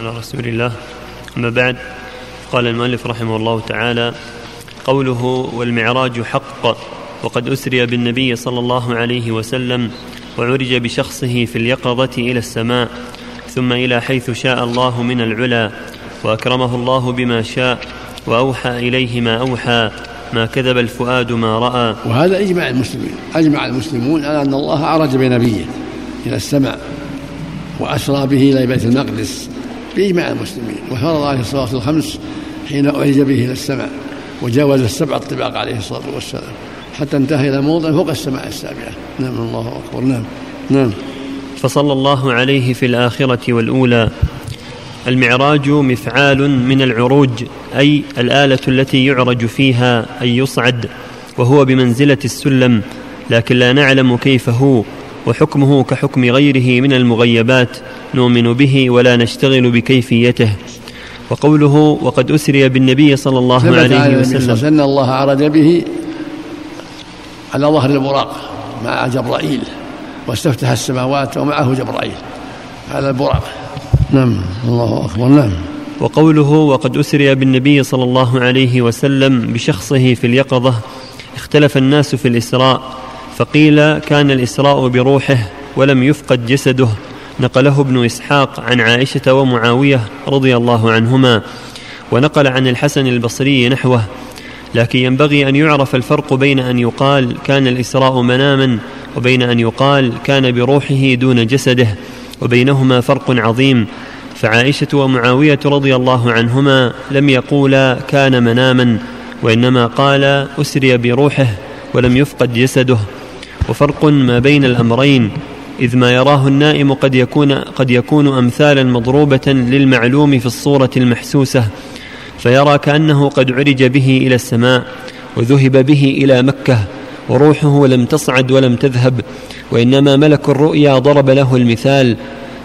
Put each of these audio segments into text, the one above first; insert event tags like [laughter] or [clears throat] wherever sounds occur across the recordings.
على رسول الله. أما بعد قال المؤلف رحمه الله تعالى قوله والمعراج حق وقد أسري بالنبي صلى الله عليه وسلم وعرج بشخصه في اليقظة إلى السماء ثم إلى حيث شاء الله من العلا وأكرمه الله بما شاء وأوحى إليه ما أوحى ما كذب الفؤاد ما رأى. وهذا إجماع المسلمين أجمع المسلمون على أن الله عرج بنبيه إلى السماء وأسرى به إلى بيت المقدس. بإجماع المسلمين. وفرض عليه الصلاة الخمس حين أعرج به إلى السماء وجاوز السبع الطباق عليه الصلاة والسلام. حتى انتهى إلى موضع فوق السماء السابعة. نعم الله أكبر. نعم نعم. فصلى الله عليه في الآخرة والأولى. المعراج مفعال من العروج أي الآلة التي يعرج فيها أي يصعد وهو بمنزلة السلم. لكن لا نعلم كيف هو. وحكمه كحكم غيره من المغيبات نؤمن به ولا نشتغل بكيفيته. وقوله وقد أسري بالنبي صلى الله عليه وسلم. أن الله عرج به على ظهر البراق مع جبرائيل واستفتح السماوات ومعه جبرائيل على البراق. نعم الله أكبر نعم. وقوله وقد أسري بالنبي صلى الله عليه وسلم بشخصه في اليقظة اختلف الناس في الإسراء فقيل كان الإسراء بروحه ولم يفقد جسده. نقله ابن إسحاق عن عائشة ومعاوية رضي الله عنهما ونقل عن الحسن البصري نحوه. لكن ينبغي أن يعرف الفرق بين أن يقال كان الإسراء مناما وبين أن يقال كان بروحه دون جسده وبينهما فرق عظيم. فعائشة ومعاوية رضي الله عنهما لم يقولا كان مناما وإنما قال أسري بروحه ولم يفقد جسده. وفرق ما بين الأمرين إذ ما يراه النائم قد يكون قد يكون أمثالا مضروبة للمعلوم في الصورة المحسوسة فيرى كأنه قد عرج به إلى السماء وذهب به إلى مكة وروحه لم تصعد ولم تذهب وإنما ملك الرؤيا ضرب له المثال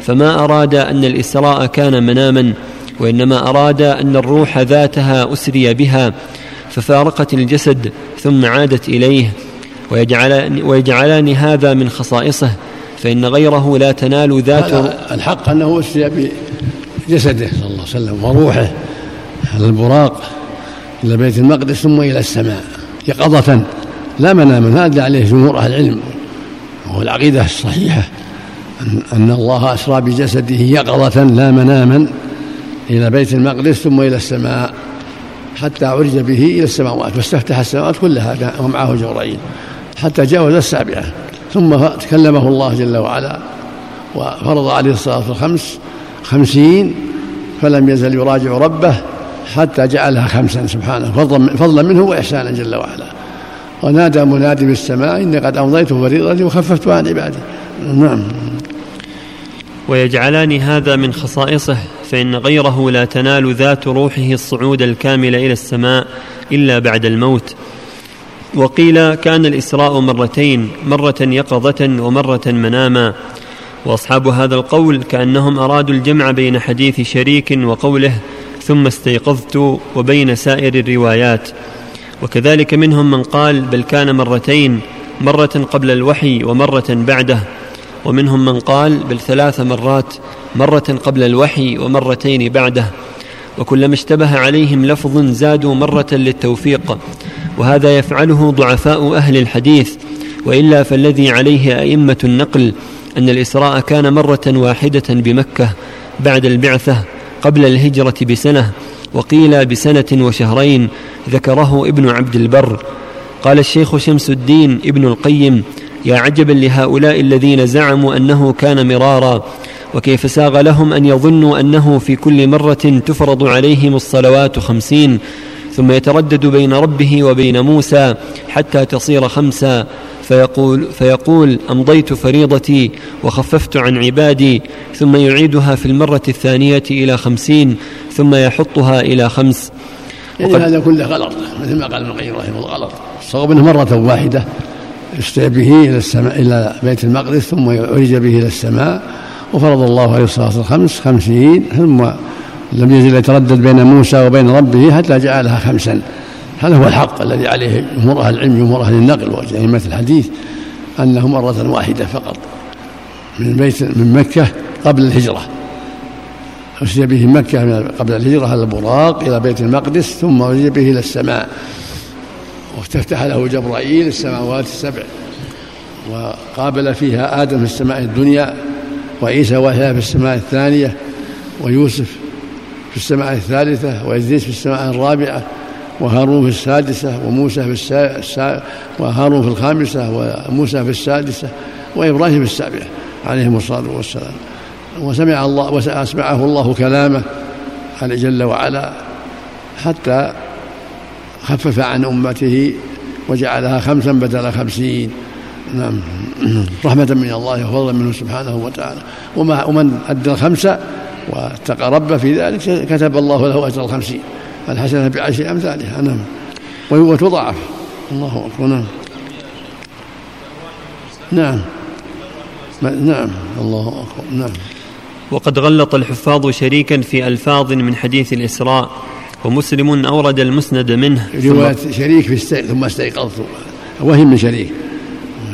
فما أراد أن الإسراء كان مناما وإنما أراد أن الروح ذاتها أسري بها ففارقت الجسد ثم عادت إليه. ويجعلان, ويجعلان هذا من خصائصه فإن غيره لا تنال ذات الحق أنه أسري بجسده صلى الله عليه وسلم وروحه على البراق إلى بيت المقدس ثم إلى السماء يقظة لا مناما هذا عليه جمهور أهل العلم. وهو العقيدة الصحيحة أن الله أسرى بجسده يقظة لا مناما إلى بيت المقدس ثم إلى السماء حتى عرج به إلى السماوات واستفتح السماوات كلها ومعه جبرائيل. حتى جاوز السابعة ثم تكلمه الله جل وعلا وفرض عليه الصلاة الخمس خمسين فلم يزل يراجع ربه حتى جعلها خمسا سبحانه فضلا منه وإحسانا جل وعلا. ونادى منادي بالسماء إني قد أمضيت فريضتي وخففت عن عبادي. نعم. ويجعلان هذا من خصائصه فإن غيره لا تنال ذات روحه الصعود الكامل إلى السماء إلا بعد الموت. وقيل كان الإسراء مرتين مرة يقظة ومرة مناما. وأصحاب هذا القول كأنهم أرادوا الجمع بين حديث شريك وقوله ثم استيقظت وبين سائر الروايات. وكذلك منهم من قال بل كان مرتين مرة قبل الوحي ومرة بعده. ومنهم من قال بل ثلاث مرات مرة قبل الوحي ومرتين بعده. وكلما اشتبه عليهم لفظ زادوا مرة للتوفيق وهذا يفعله ضعفاء أهل الحديث وإلا فالذي عليه أئمة النقل أن الإسراء كان مرة واحدة بمكة بعد البعثة قبل الهجرة بسنة وقيل بسنة وشهرين ذكره ابن عبد البر. قال الشيخ شمس الدين ابن القيم يا عجبا لهؤلاء الذين زعموا أنه كان مرارا وكيف ساغ لهم أن يظنوا أنه في كل مرة تفرض عليهم الصلوات خمسين ثم يتردد بين ربه وبين موسى حتى تصير خمسا فيقول, فيقول أمضيت فريضتي وخففت عن عبادي ثم يعيدها في المرة الثانية إلى خمسين ثم يحطها إلى خمس. يعني هذا كله غلط مثل ما قال ابن القيم رحمه الله غلط. الصواب انه مرة واحدة يستعد به إلى السماء إلى بيت المقدس ثم يعرج به إلى السماء وفرض الله عليه الصلاة الخمس خمسين ثم لم يزل يتردد بين موسى وبين ربه حتى جعلها خمسا. هذا هو الحق الذي عليه جمهور أهل العلم جمهور أهل النقل وأئمة الحديث أنه مرة واحدة فقط من بيت من مكة قبل الهجرة. أسري به مكة قبل الهجرة على البراق إلى بيت المقدس ثم أسري به إلى السماء. واستفتح له جبرائيل السماوات السبع وقابل فيها آدم في السماء الدنيا وعيسى وهي في السماء الثانية ويوسف في السماء الثالثة وإدريس في السماء الرابعة وهارون في السادسة وموسى في السا... وهارون في الخامسة وموسى في السادسة وإبراهيم في السابعة عليهم الصلاة والسلام. وسمع الله وأسمعه الله كلامه قال جل وعلا حتى خفف عن أمته وجعلها خمسا بدل خمسين. نعم. [clears throat] رحمة من الله وفضلا منه سبحانه وتعالى. وما ومن أدى الخمسة واتقى ربه في ذلك كتب الله له أجر الخمسين الحسنة بعشر أمثالها. نعم. وتضاعف الله أكبر. نعم. نعم. نعم. الله أكبر. نعم. وقد غلط الحفاظ شريكا في ألفاظ من حديث الإسراء ومسلم أورد المسند منه. رواية شريك في ثم استيقظت. وهم من شريك.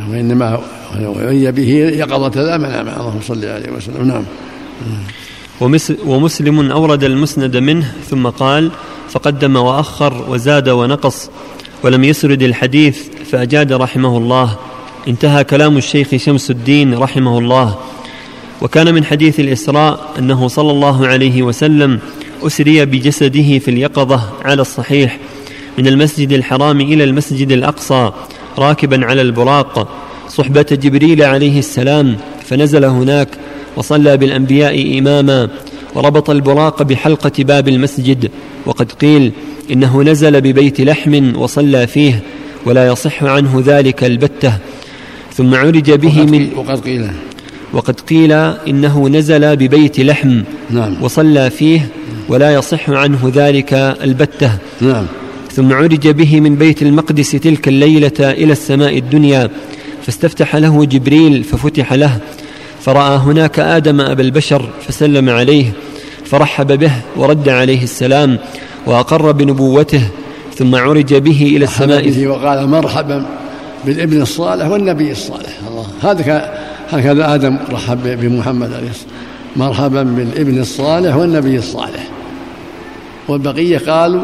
وإنما وعي به يقظة لا منام اللهم صل عليه وسلم. نعم. ومسلم أورد المسند منه ثم قال فقدم وأخر وزاد ونقص ولم يسرد الحديث فأجاد رحمه الله. انتهى كلام الشيخ شمس الدين رحمه الله. وكان من حديث الإسراء أنه صلى الله عليه وسلم أسري بجسده في اليقظة على الصحيح من المسجد الحرام إلى المسجد الأقصى راكبا على البراق. صحبة جبريل عليه السلام فنزل هناك وصلى بالأنبياء إماما وربط البراق بحلقة باب المسجد وقد قيل إنه نزل ببيت لحم وصلى فيه ولا يصح عنه ذلك البتة. ثم عرج به من وقد قيل. وقد قيل إنه نزل ببيت لحم نعم. وصلى فيه ولا يصح عنه ذلك البتة. نعم. ثم عرج به من بيت المقدس تلك الليلة إلى السماء الدنيا فاستفتح له جبريل ففتح له. فرأى هناك آدم أبا البشر فسلم عليه فرحب به ورد عليه السلام وأقر بنبوته ثم عرج به إلى السماء به وقال مرحبا بالابن الصالح والنبي الصالح. الله. هذا هكذا آدم رحب بمحمد عليه الصلاة مرحبا بالابن الصالح والنبي الصالح. والبقية قالوا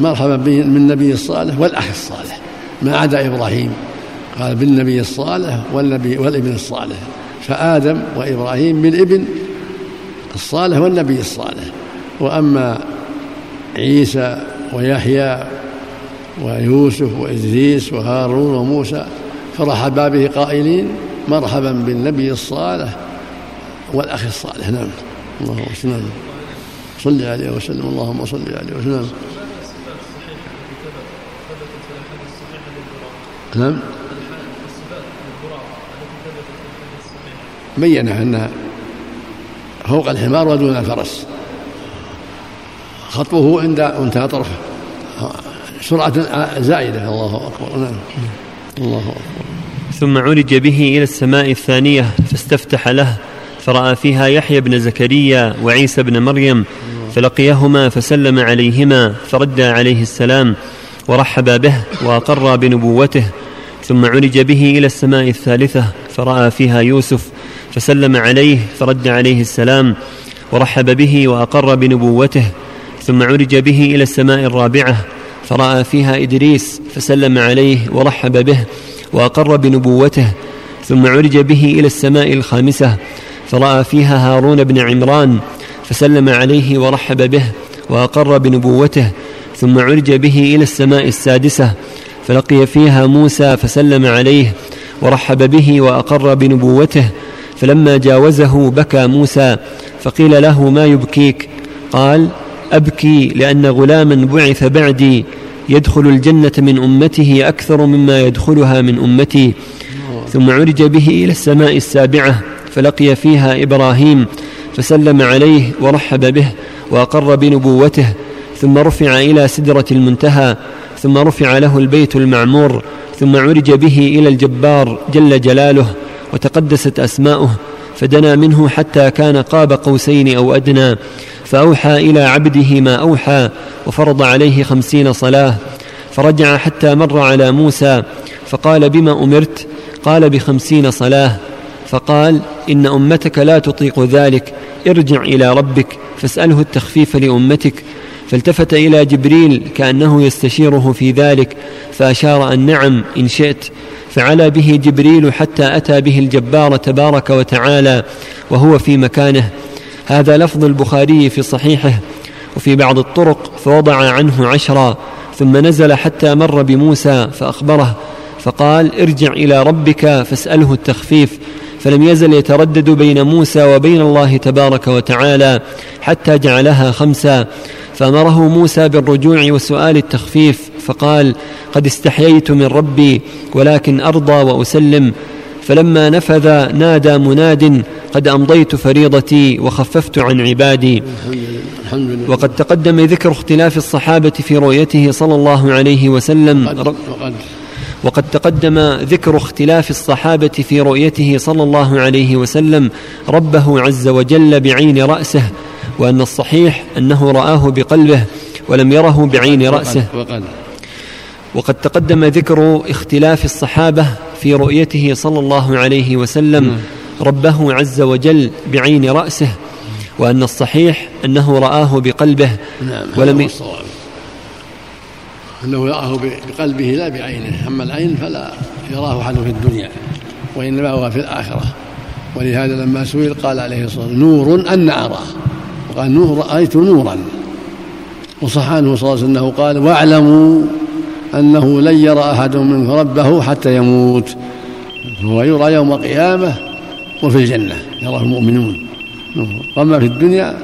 مرحبا بالنبي الصالح والأخ الصالح ما عدا إبراهيم. قال بالنبي الصالح والنبي والابن الصالح فآدم وإبراهيم بالابن الصالح والنبي الصالح. وأما عيسى ويحيى ويوسف وإدريس وهارون وموسى فرحبا به قائلين مرحبا بالنبي الصالح والأخ الصالح. نعم. الله وسلم صل عليه وسلم اللهم صل عليه وسلم. نعم. بين أنها فوق الحمار ودون الفرس. خطوه عند انتهى طرفه. سرعة زائدة. الله أكبر. نعم. الله أكبر. ثم عرج به إلى السماء الثانية فاستفتح له فرأى فيها يحيى بن زكريا وعيسى بن مريم فلقيهما فسلم عليهما فرد عليه السلام ورحب به وأقر بنبوته. ثم عرج به إلى السماء الثالثة فرأى فيها يوسف فسلم عليه فرد عليه السلام ورحب به وأقر بنبوته ثم عرج به إلى السماء الرابعة فرأى فيها إدريس فسلم عليه ورحب به وأقر بنبوته ثم عرج به إلى السماء الخامسة فرأى فيها هارون بن عمران فسلم عليه ورحب به وأقر بنبوته ثم عرج به إلى السماء السادسة فلقي فيها موسى فسلم عليه ورحب به وأقر بنبوته فلما جاوزه بكى موسى فقيل له ما يبكيك؟ قال أبكي لأن غلاما بعث بعدي يدخل الجنة من أمته أكثر مما يدخلها من أمتي ثم عرج به إلى السماء السابعة فلقي فيها إبراهيم فسلم عليه ورحب به وأقر بنبوته ثم رفع إلى سدرة المنتهى ثم رفع له البيت المعمور ثم عرج به إلى الجبار جل جلاله وتقدست أسماؤه فدنا منه حتى كان قاب قوسين أو أدنى فأوحى إلى عبده ما أوحى وفرض عليه خمسين صلاة فرجع حتى مر على موسى فقال بما أمرت؟ قال بخمسين صلاة فقال إن أمتك لا تطيق ذلك ارجع إلى ربك فاسأله التخفيف لأمتك فالتفت إلى جبريل كأنه يستشيره في ذلك فأشار أن نعم إن شئت. فعلى به جبريل حتى أتى به الجبار تبارك وتعالى وهو في مكانه. هذا لفظ البخاري في صحيحه. وفي بعض الطرق فوضع عنه عشرا ثم نزل حتى مر بموسى فأخبره فقال ارجع إلى ربك فاسأله التخفيف. فلم يزل يتردد بين موسى وبين الله تبارك وتعالى حتى جعلها خمسا فأمره موسى بالرجوع وسؤال التخفيف فقال قد استحييت من ربي ولكن أرضى وأسلم. فلما نفذ نادى مناد قد أمضيت فريضتي وخففت عن عبادي. وقد تقدم ذكر اختلاف الصحابة في رؤيته صلى الله عليه وسلم. وقد تقدم ذكر اختلاف الصحابة في رؤيته صلى الله عليه وسلم ربه عز وجل بعين رأسه وأن الصحيح أنه رآه بقلبه ولم يره بعين رأسه. وقد تقدم ذكر اختلاف الصحابة في رؤيته صلى الله عليه وسلم نعم. ربه عز وجل بعين رأسه وأن الصحيح أنه رآه بقلبه نعم ولم أنه يرآه بقلبه لا بعينه. أما العين فلا يراه أحد في الدنيا وإنما هو في الآخرة. ولهذا لما سئل قال عليه الصلاة والسلام نور أن اراه وقال نور رأيت نورا. وصح عنه صلى الله عليه وسلم قال واعلموا أنه لن يرى أحد منكم ربه حتى يموت. هو يرى يوم القيامة وفي الجنة يراه المؤمنون. أما في الدنيا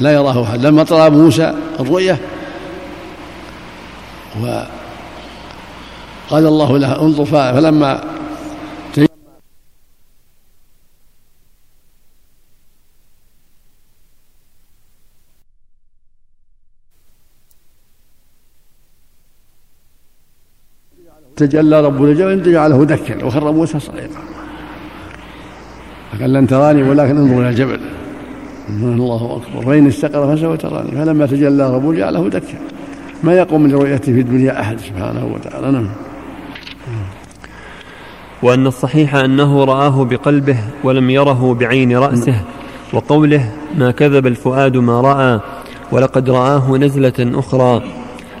لا يراه أحد. لما طلب موسى الرؤية وقال الله له انظر فلما تجلى رب الجبل جعله دكا وخر موسى صعيقا فقال لن تراني ولكن انظر إلى الجبل الله أكبر. فان استقر فسوف تراني. فلما تجلى رب جعله دكا ما يقوم من رؤيته في الدنيا أحد سبحانه وتعالى نعم. وأن الصحيح أنه رآه بقلبه ولم يره بعين رأسه وقوله ما كذب الفؤاد ما رأى ولقد رآه نزلة أخرى.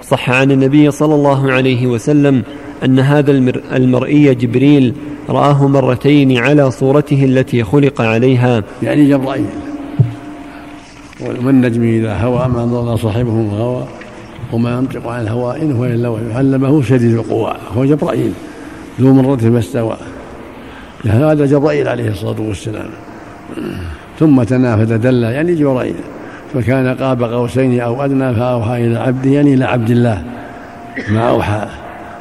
صح عن النبي صلى الله عليه وسلم أن هذا المرئي جبريل رآه مرتين على صورته التي خلق عليها. يعني جبرائيل. والنجم إذا هوى ما ضل صاحبه هوى. وما ينطق عن الهوى إن هو إلا وحي. علمه شديد القوى هو جبرائيل ذو مرة فاستوى هذا جبرائيل عليه الصلاة والسلام. ثم تنافى تدلى يعني جبرائيل. فكان قاب قوسين أو أدنى فأوحى إلى عبده يعني إلى عبد الله. ما أوحى.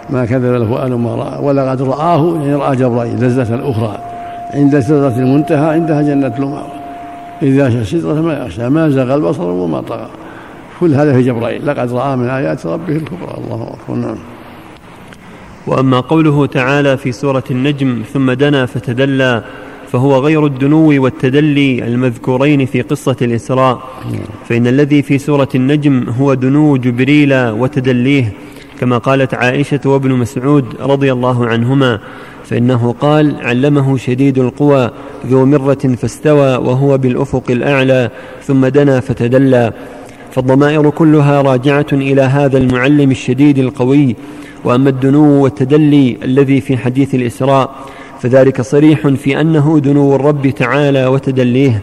ما كذب الفؤاد ما رأى. ولقد رآه يعني رأى جبرائيل لذة أخرى. عند سدرة المنتهى عندها جنة المأوى. إذا سدرة ما يخشى ما زغ البصر وما طغى. كل هذا في جبرائيل لقد رأى من آيات ربه الكبرى. الله أكبر نعم. وأما قوله تعالى في سورة النجم ثم دنا فتدلى فهو غير الدنو والتدلي المذكورين في قصة الإسراء. فإن الذي في سورة النجم هو دنو جبريل وتدليه كما قالت عائشة وابن مسعود رضي الله عنهما فإنه قال علمه شديد القوى ذو مرة فاستوى وهو بالأفق الأعلى ثم دنا فتدلى. فالضمائر كلها راجعة إلى هذا المعلم الشديد القوي وأما الدنو والتدلي الذي في حديث الإسراء فذلك صريح في أنه دنو الرب تعالى وتدليه.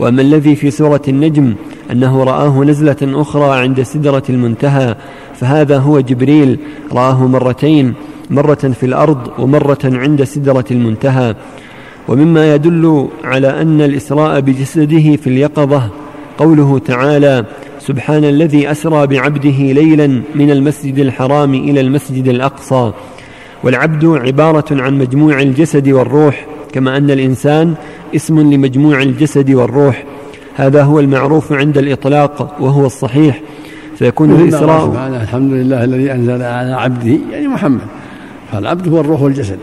وأما الذي في سورة النجم أنه رآه نزلة أخرى عند سدرة المنتهى فهذا هو جبريل رآه مرتين مرة في الأرض ومرة عند سدرة المنتهى. ومما يدل على أن الإسراء بجسده في اليقظة قوله تعالى سبحان الذي أسرى بعبده ليلا من المسجد الحرام إلى المسجد الأقصى. والعبد عبارة عن مجموع الجسد والروح كما أن الإنسان اسم لمجموع الجسد والروح. هذا هو المعروف عند الإطلاق وهو الصحيح. فيكون الإسراء سبحانه الحمد لله الذي أنزل على عبده يعني محمد. فالعبد هو الروح والجسد.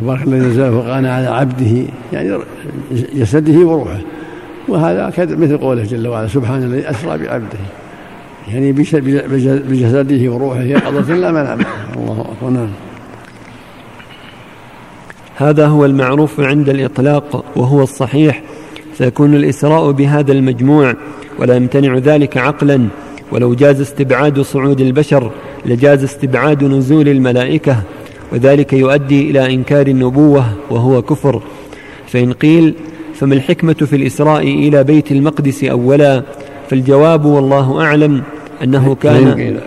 تبارك الذي نزل فقال على عبده يعني جسده وروحه. وهذا مثل قوله جل وعلا سبحان الذي أسرى بعبده. يعني بجسده وروحه يقظة لا منام الله أكبر نعم. هذا هو المعروف عند الإطلاق وهو الصحيح. فيكون الإسراء بهذا المجموع ولا يمتنع ذلك عقلا. ولو جاز استبعاد صعود البشر لجاز استبعاد نزول الملائكة. وذلك يؤدي إلى إنكار النبوة وهو كفر. فإن قيل فما الحكمة في الإسراء إلى بيت المقدس أولا؟ فالجواب والله أعلم أنه كان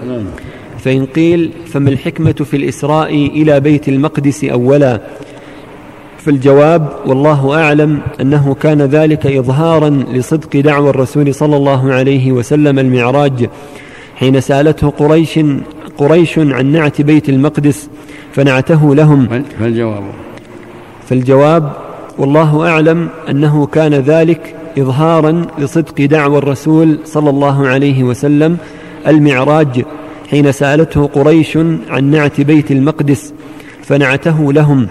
فإن قيل فما الحكمة في الإسراء إلى بيت المقدس أولا؟ فالجواب والله أعلم أنه كان ذلك إظهارا لصدق دعوى الرسول صلى الله عليه وسلم المعراج حين سألته قريش قريش عن نعت بيت المقدس فنعته لهم. فالجواب. فالجواب والله أعلم أنه كان ذلك إظهارا لصدق دعوى الرسول صلى الله عليه وسلم المعراج حين سألته قريش عن نعت بيت المقدس فنعته لهم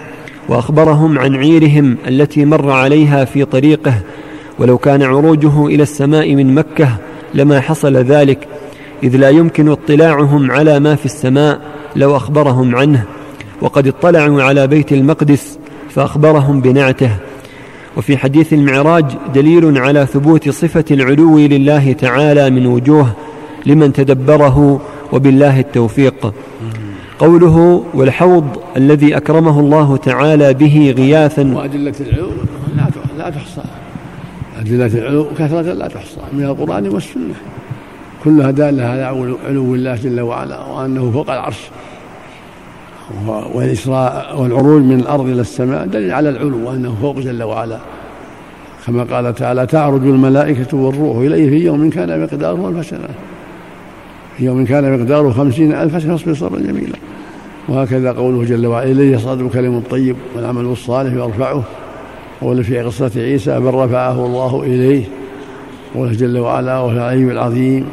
وأخبرهم عن عيرهم التي مر عليها في طريقه ولو كان عروجه إلى السماء من مكة لما حصل ذلك إذ لا يمكن اطلاعهم على ما في السماء لو أخبرهم عنه وقد اطلعوا على بيت المقدس فأخبرهم بنعته. وفي حديث المعراج دليل على ثبوت صفة العلو لله تعالى من وجوه لمن تدبره وبالله التوفيق. قوله والحوض الذي أكرمه الله تعالى به غياثا. وأدلة العلو لا تحصى. أدلة العلو كثرة لا تحصى من القرآن والسنة. كلها دالة على علو الله جل وعلا وأنه فوق العرش. والإسراء والعروج من الأرض إلى السماء دليل على العلو وأنه فوق جل وعلا. كما قال تعالى تعرج الملائكة والروح إليه في يوم كان مقداره ألف سنة. في يوم كان مقداره خمسين ألف سنة فاصبر صبرا جميلا. وهكذا قوله جل وعلا إليه يصعد الكلم الطيب والعمل الصالح يرفعه قول في قصة عيسى بل رفعه الله إليه. قوله جل وعلا وهو العلي العظيم.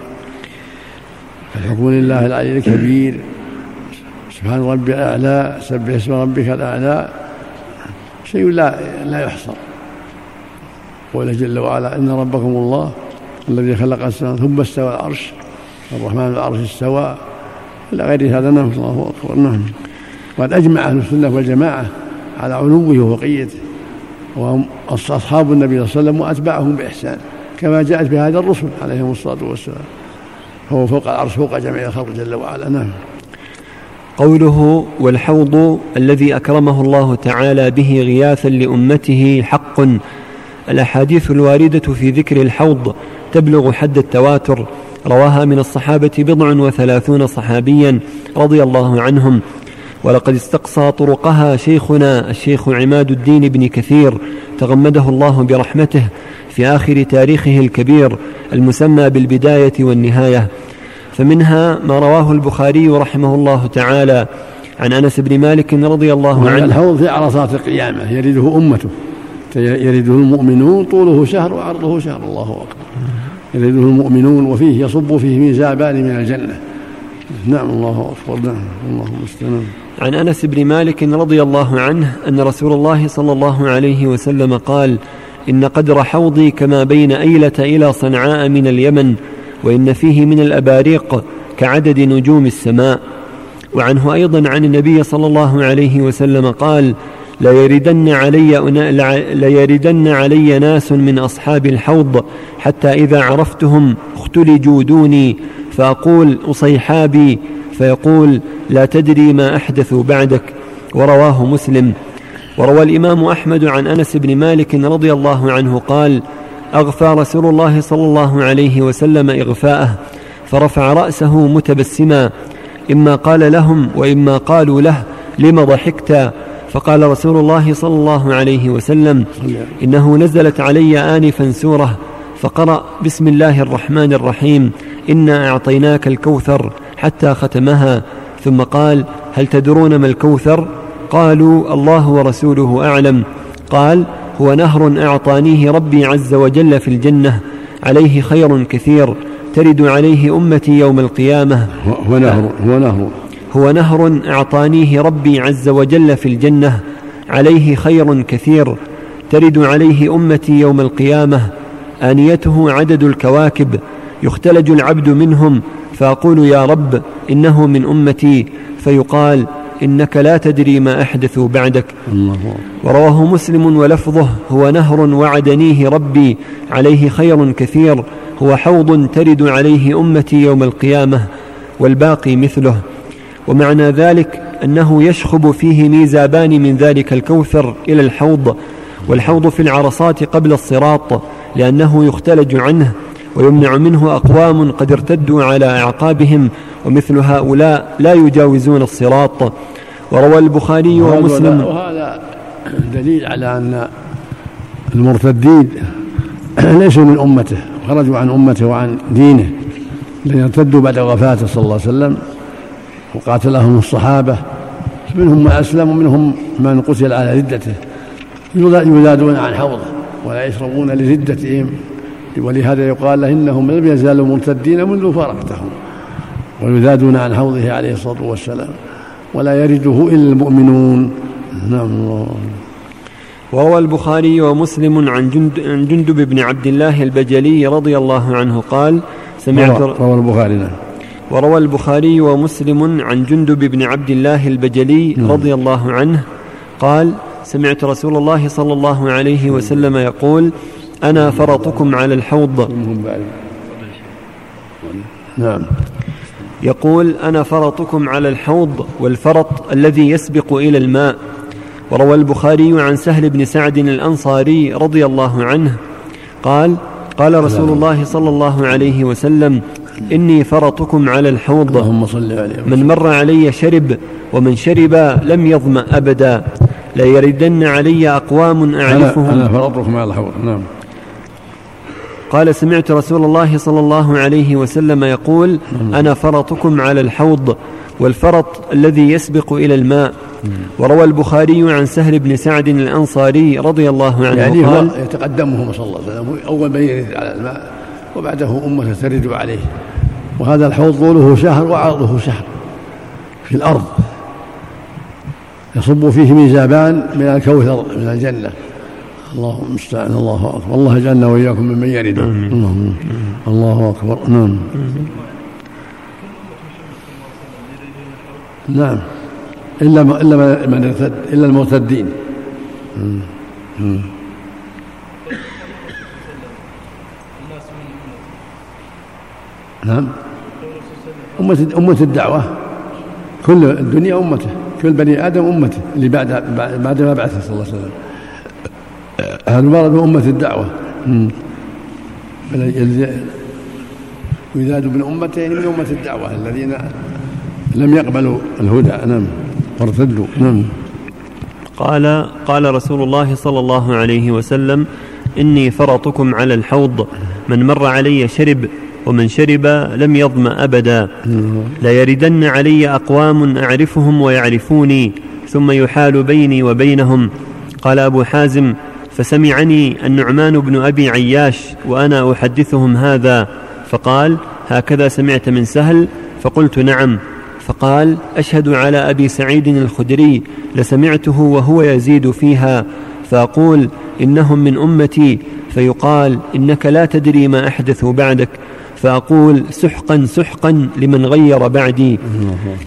الحكم لله العلي الكبير. سبحان ربي الأعلى سبح اسم ربك الأعلى. شيء لا لا يحصر قوله جل وعلا إن ربكم الله الذي خلق السماء ثم استوى العرش. الرحمن العرش استوى. إلى غير هذا نعم الله أكبر نعم وقد أجمع أهل السنة والجماعة على علوه وفقيته وهم أصحاب النبي صلى الله عليه وسلم وأتباعهم بإحسان. كما جاءت بهذا الرسل عليهم الصلاة والسلام. فهو فوق العرش فوق جميع الخلق جل وعلا. نعم قوله والحوض الذي أكرمه الله تعالى به غياثا لأمته حق. الأحاديث الواردة في ذكر الحوض تبلغ حد التواتر. رواها من الصحابة بضع وثلاثون صحابيا رضي الله عنهم. ولقد استقصى طرقها شيخنا الشيخ عماد الدين بن كثير. تغمده الله برحمته في آخر تاريخه الكبير المسمى بالبداية والنهاية. فمنها ما رواه البخاري رحمه الله تعالى عن أنس بن مالك رضي الله عنه. الحوض في عرصات القيامة يرده أمته يرده المؤمنون طوله شهر وعرضه شهر الله أكبر. يرده المؤمنون وفيه يصب فيه ميزابان من الجنة. نعم الله أكبر نعم الله المستعان. عن أنس بن مالك رضي الله عنه أن رسول الله صلى الله عليه وسلم قال إن قدر حوضي كما بين أيلة إلى صنعاء من اليمن وإن فيه من الأباريق كعدد نجوم السماء. وعنه أيضا عن النبي صلى الله عليه وسلم قال ليردن علي ليردن علي ناس من أصحاب الحوض حتى إذا عرفتهم اختلجوا دوني فأقول أصيحابي فيقول لا تدري ما أحدثوا بعدك ورواه مسلم. وروى الإمام أحمد عن أنس بن مالك رضي الله عنه قال أغفى رسول الله صلى الله عليه وسلم إغفاءه فرفع رأسه متبسما إما قال لهم وإما قالوا له لم ضحكت؟ فقال رسول الله صلى الله عليه وسلم إنه نزلت علي انفا سورة فقرأ بسم الله الرحمن الرحيم إنا أعطيناك الكوثر حتى ختمها ثم قال هل تدرون ما الكوثر؟ قالوا الله ورسوله أعلم. قال هو نهر أعطانيه ربي عز وجل في الجنة عليه خير كثير ترد عليه أمتي يوم القيامة. هو نهر هو نهر هو نهر أعطانيه ربي عز وجل في الجنة عليه خير كثير ترد عليه أمتي يوم القيامة. آنيته عدد الكواكب يختلج العبد منهم فأقول يا رب إنه من أمتي فيقال إنك لا تدري ما أحدثوا بعدك. ورواه مسلم ولفظه هو نهر وعدنيه ربي عليه خير كثير هو حوض ترد عليه أمتي يوم القيامة والباقي مثله. ومعنى ذلك أنه يشخب فيه ميزابان من ذلك الكوثر إلى الحوض والحوض في العرصات قبل الصراط لأنه يختلج عنه ويمنع منه أقوام قد ارتدوا على أعقابهم ومثل هؤلاء لا يجاوزون الصراط. وروى البخاري ومسلم. وهذا دليل على أن المرتدين [clears throat] ليسوا من أمته خرجوا عن أمته وعن دينه الذين ارتدوا بعد وفاته صلى الله عليه وسلم وقاتلهم الصحابة. منهم من أسلم ومنهم من قتل على ردته. يزادون عن حوضه ولا يشربون لردتهم. ولهذا يقال له إنهم لم يزالوا مرتدين منذ فرقتهم ويزادون عن حوضه عليه الصلاة والسلام. ولا يرده إلا المؤمنون. نعم. الله وروى البخاري ومسلم عن, جند عن جندب بن عبد الله البجلي رضي الله عنه قال سمعت روى البخاري نعم. وروى البخاري ومسلم عن جندب بن عبد الله البجلي نعم. رضي الله عنه قال سمعت رسول الله صلى الله عليه وسلم يقول أنا فرطكم على الحوض. نعم. يقول أنا فرطكم على الحوض والفرط الذي يسبق إلى الماء. وروى البخاري عن سهل بن سعد الأنصاري رضي الله عنه. قال قال رسول الله صلى الله عليه وسلم إني فرطكم على الحوض. اللهم صل عليه من مر علي شرب ومن شرب لم يظمأ أبدا. لا يردن علي أقوام أعرفهم. أنا, أنا فرطكم على الحوض. نعم. قال سمعت رسول الله صلى الله عليه وسلم يقول. أنا فرطكم على الحوض والفرط الذي يسبق إلى الماء. وروى البخاري عن سهل بن سعد الأنصاري رضي الله عنه يعني قال يتقدمه صلى الله. عليه وسلم أول من يرد على الماء وبعده أمة ترد عليه. وهذا الحوض طوله شهر وعرضه شهر في الأرض. يصب فيه ميزابان من الكوثر من الجنة. الله المستعان الله أكبر. الله يجعلنا وإياكم ممن يرد الله, الله أكبر. نعم. نعم. إلا إلا من ارتد إلا المرتدين. نعم. أمة أمة الدعوة. كل الدنيا أمته. كل بني آدم أمته. اللي بعد بعد ما بعثه صلى الله عليه وسلم. هذا المرض أمة الدعوة. ويزاد من أمتين من أمة الدعوة الذين لم يقبلوا الهدى. نعم. وارتدوا. نعم. قال قال رسول الله صلى الله عليه وسلم إني فرطكم على الحوض. من مر علي شرب ومن شرب لم يظم أبدا. لا يردن علي أقوام أعرفهم ويعرفوني. ثم يحال بيني وبينهم. قال أبو حازم فسمعني النعمان بن أبي عياش وأنا أحدثهم هذا. فقال هكذا سمعت من سهل. فقلت نعم. فقال أشهد على أبي سعيد الخدري لسمعته وهو يزيد فيها. فأقول إنهم من أمتي. فيقال إنك لا تدري ما أحدثوا بعدك. فأقول سحقا سحقا لمن غير بعدي.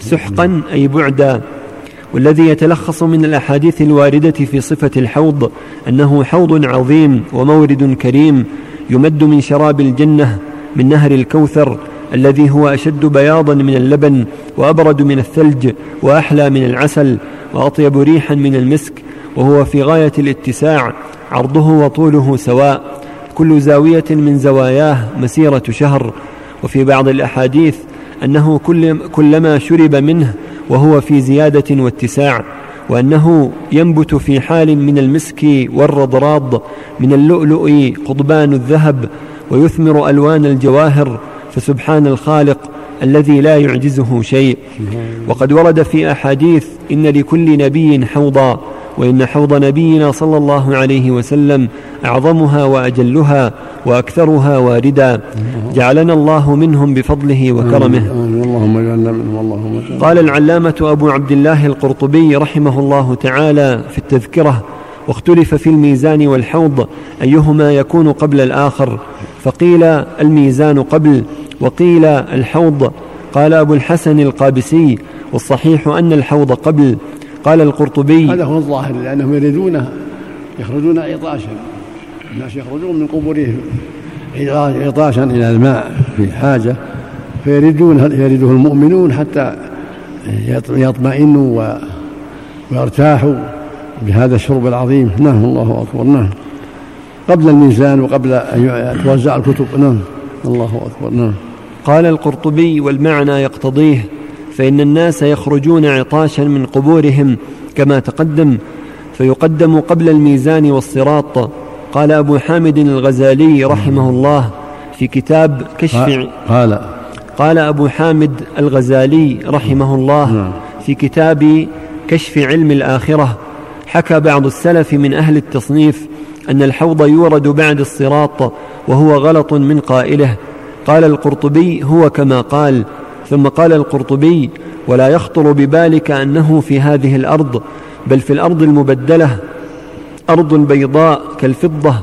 سحقا أي بعدا. والذي يتلخص من الأحاديث الواردة في صفة الحوض أنه حوض عظيم ومورد كريم يمد من شراب الجنة من نهر الكوثر الذي هو أشد بياضا من اللبن وأبرد من الثلج وأحلى من العسل وأطيب ريحا من المسك وهو في غاية الاتساع عرضه وطوله سواء كل زاوية من زواياه مسيرة شهر وفي بعض الأحاديث أنه كل كلما شرب منه وهو في زيادة واتساع وأنه ينبت في حال من المسك والرضراض من اللؤلؤ قضبان الذهب ويثمر ألوان الجواهر فسبحان الخالق الذي لا يعجزه شيء. وقد ورد في أحاديث إن لكل نبي حوضا وإن حوض نبينا صلى الله عليه وسلم أعظمها وأجلها وأكثرها واردا. جعلنا الله منهم بفضله وكرمه. اللهم اجعلنا منهم اللهم قال العلامة أبو عبد الله القرطبي رحمه الله تعالى في التذكرة واختلف في الميزان والحوض أيهما يكون قبل الآخر؟ فقيل الميزان قبل وقيل الحوض قال أبو الحسن القابسي والصحيح أن الحوض قبل قال القرطبي. هذا هو الظاهر لأنهم يريدون يخرجون عطاشا الناس يخرجون من قبورهم عطاشا إلى الماء في حاجة. فيريدون يريده المؤمنون حتى يطمئنوا ويرتاحوا بهذا الشرب العظيم. نعم الله أكبر نعم. قبل الميزان وقبل أن توزع الكتب نعم. الله أكبر نعم. قال القرطبي والمعنى يقتضيه فإن الناس يخرجون عطاشا من قبورهم كما تقدم فيقدم قبل الميزان والصراط. قال أبو حامد الغزالي رحمه الله في كتاب كشف قال قال أبو حامد الغزالي رحمه الله نعم. في كتاب كشف علم الآخرة حكى بعض السلف من أهل التصنيف أن الحوض يورد بعد الصراط وهو غلط من قائله قال القرطبي هو كما قال ثم قال القرطبي ولا يخطر ببالك أنه في هذه الأرض بل في الأرض المبدلة أرض بيضاء كالفضة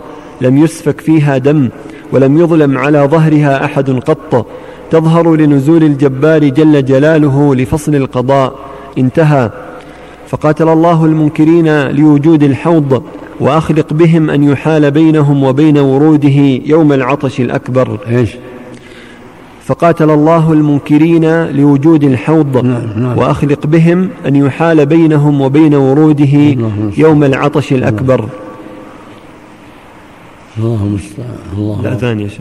لم يسفك فيها دم ولم يظلم على ظهرها أحد قط تظهر لنزول الجبار جل جلاله لفصل القضاء. انتهى. فقاتل الله المنكرين لوجود الحوض وأخلق بهم أن يحال بينهم وبين وروده يوم العطش الأكبر. إيش؟ فقاتل الله المنكرين لوجود الحوض نعم نعم. وأخلق بهم أن يحال بينهم وبين وروده يوم العطش الأكبر. الله المستعان الله الأذان يا شيخ.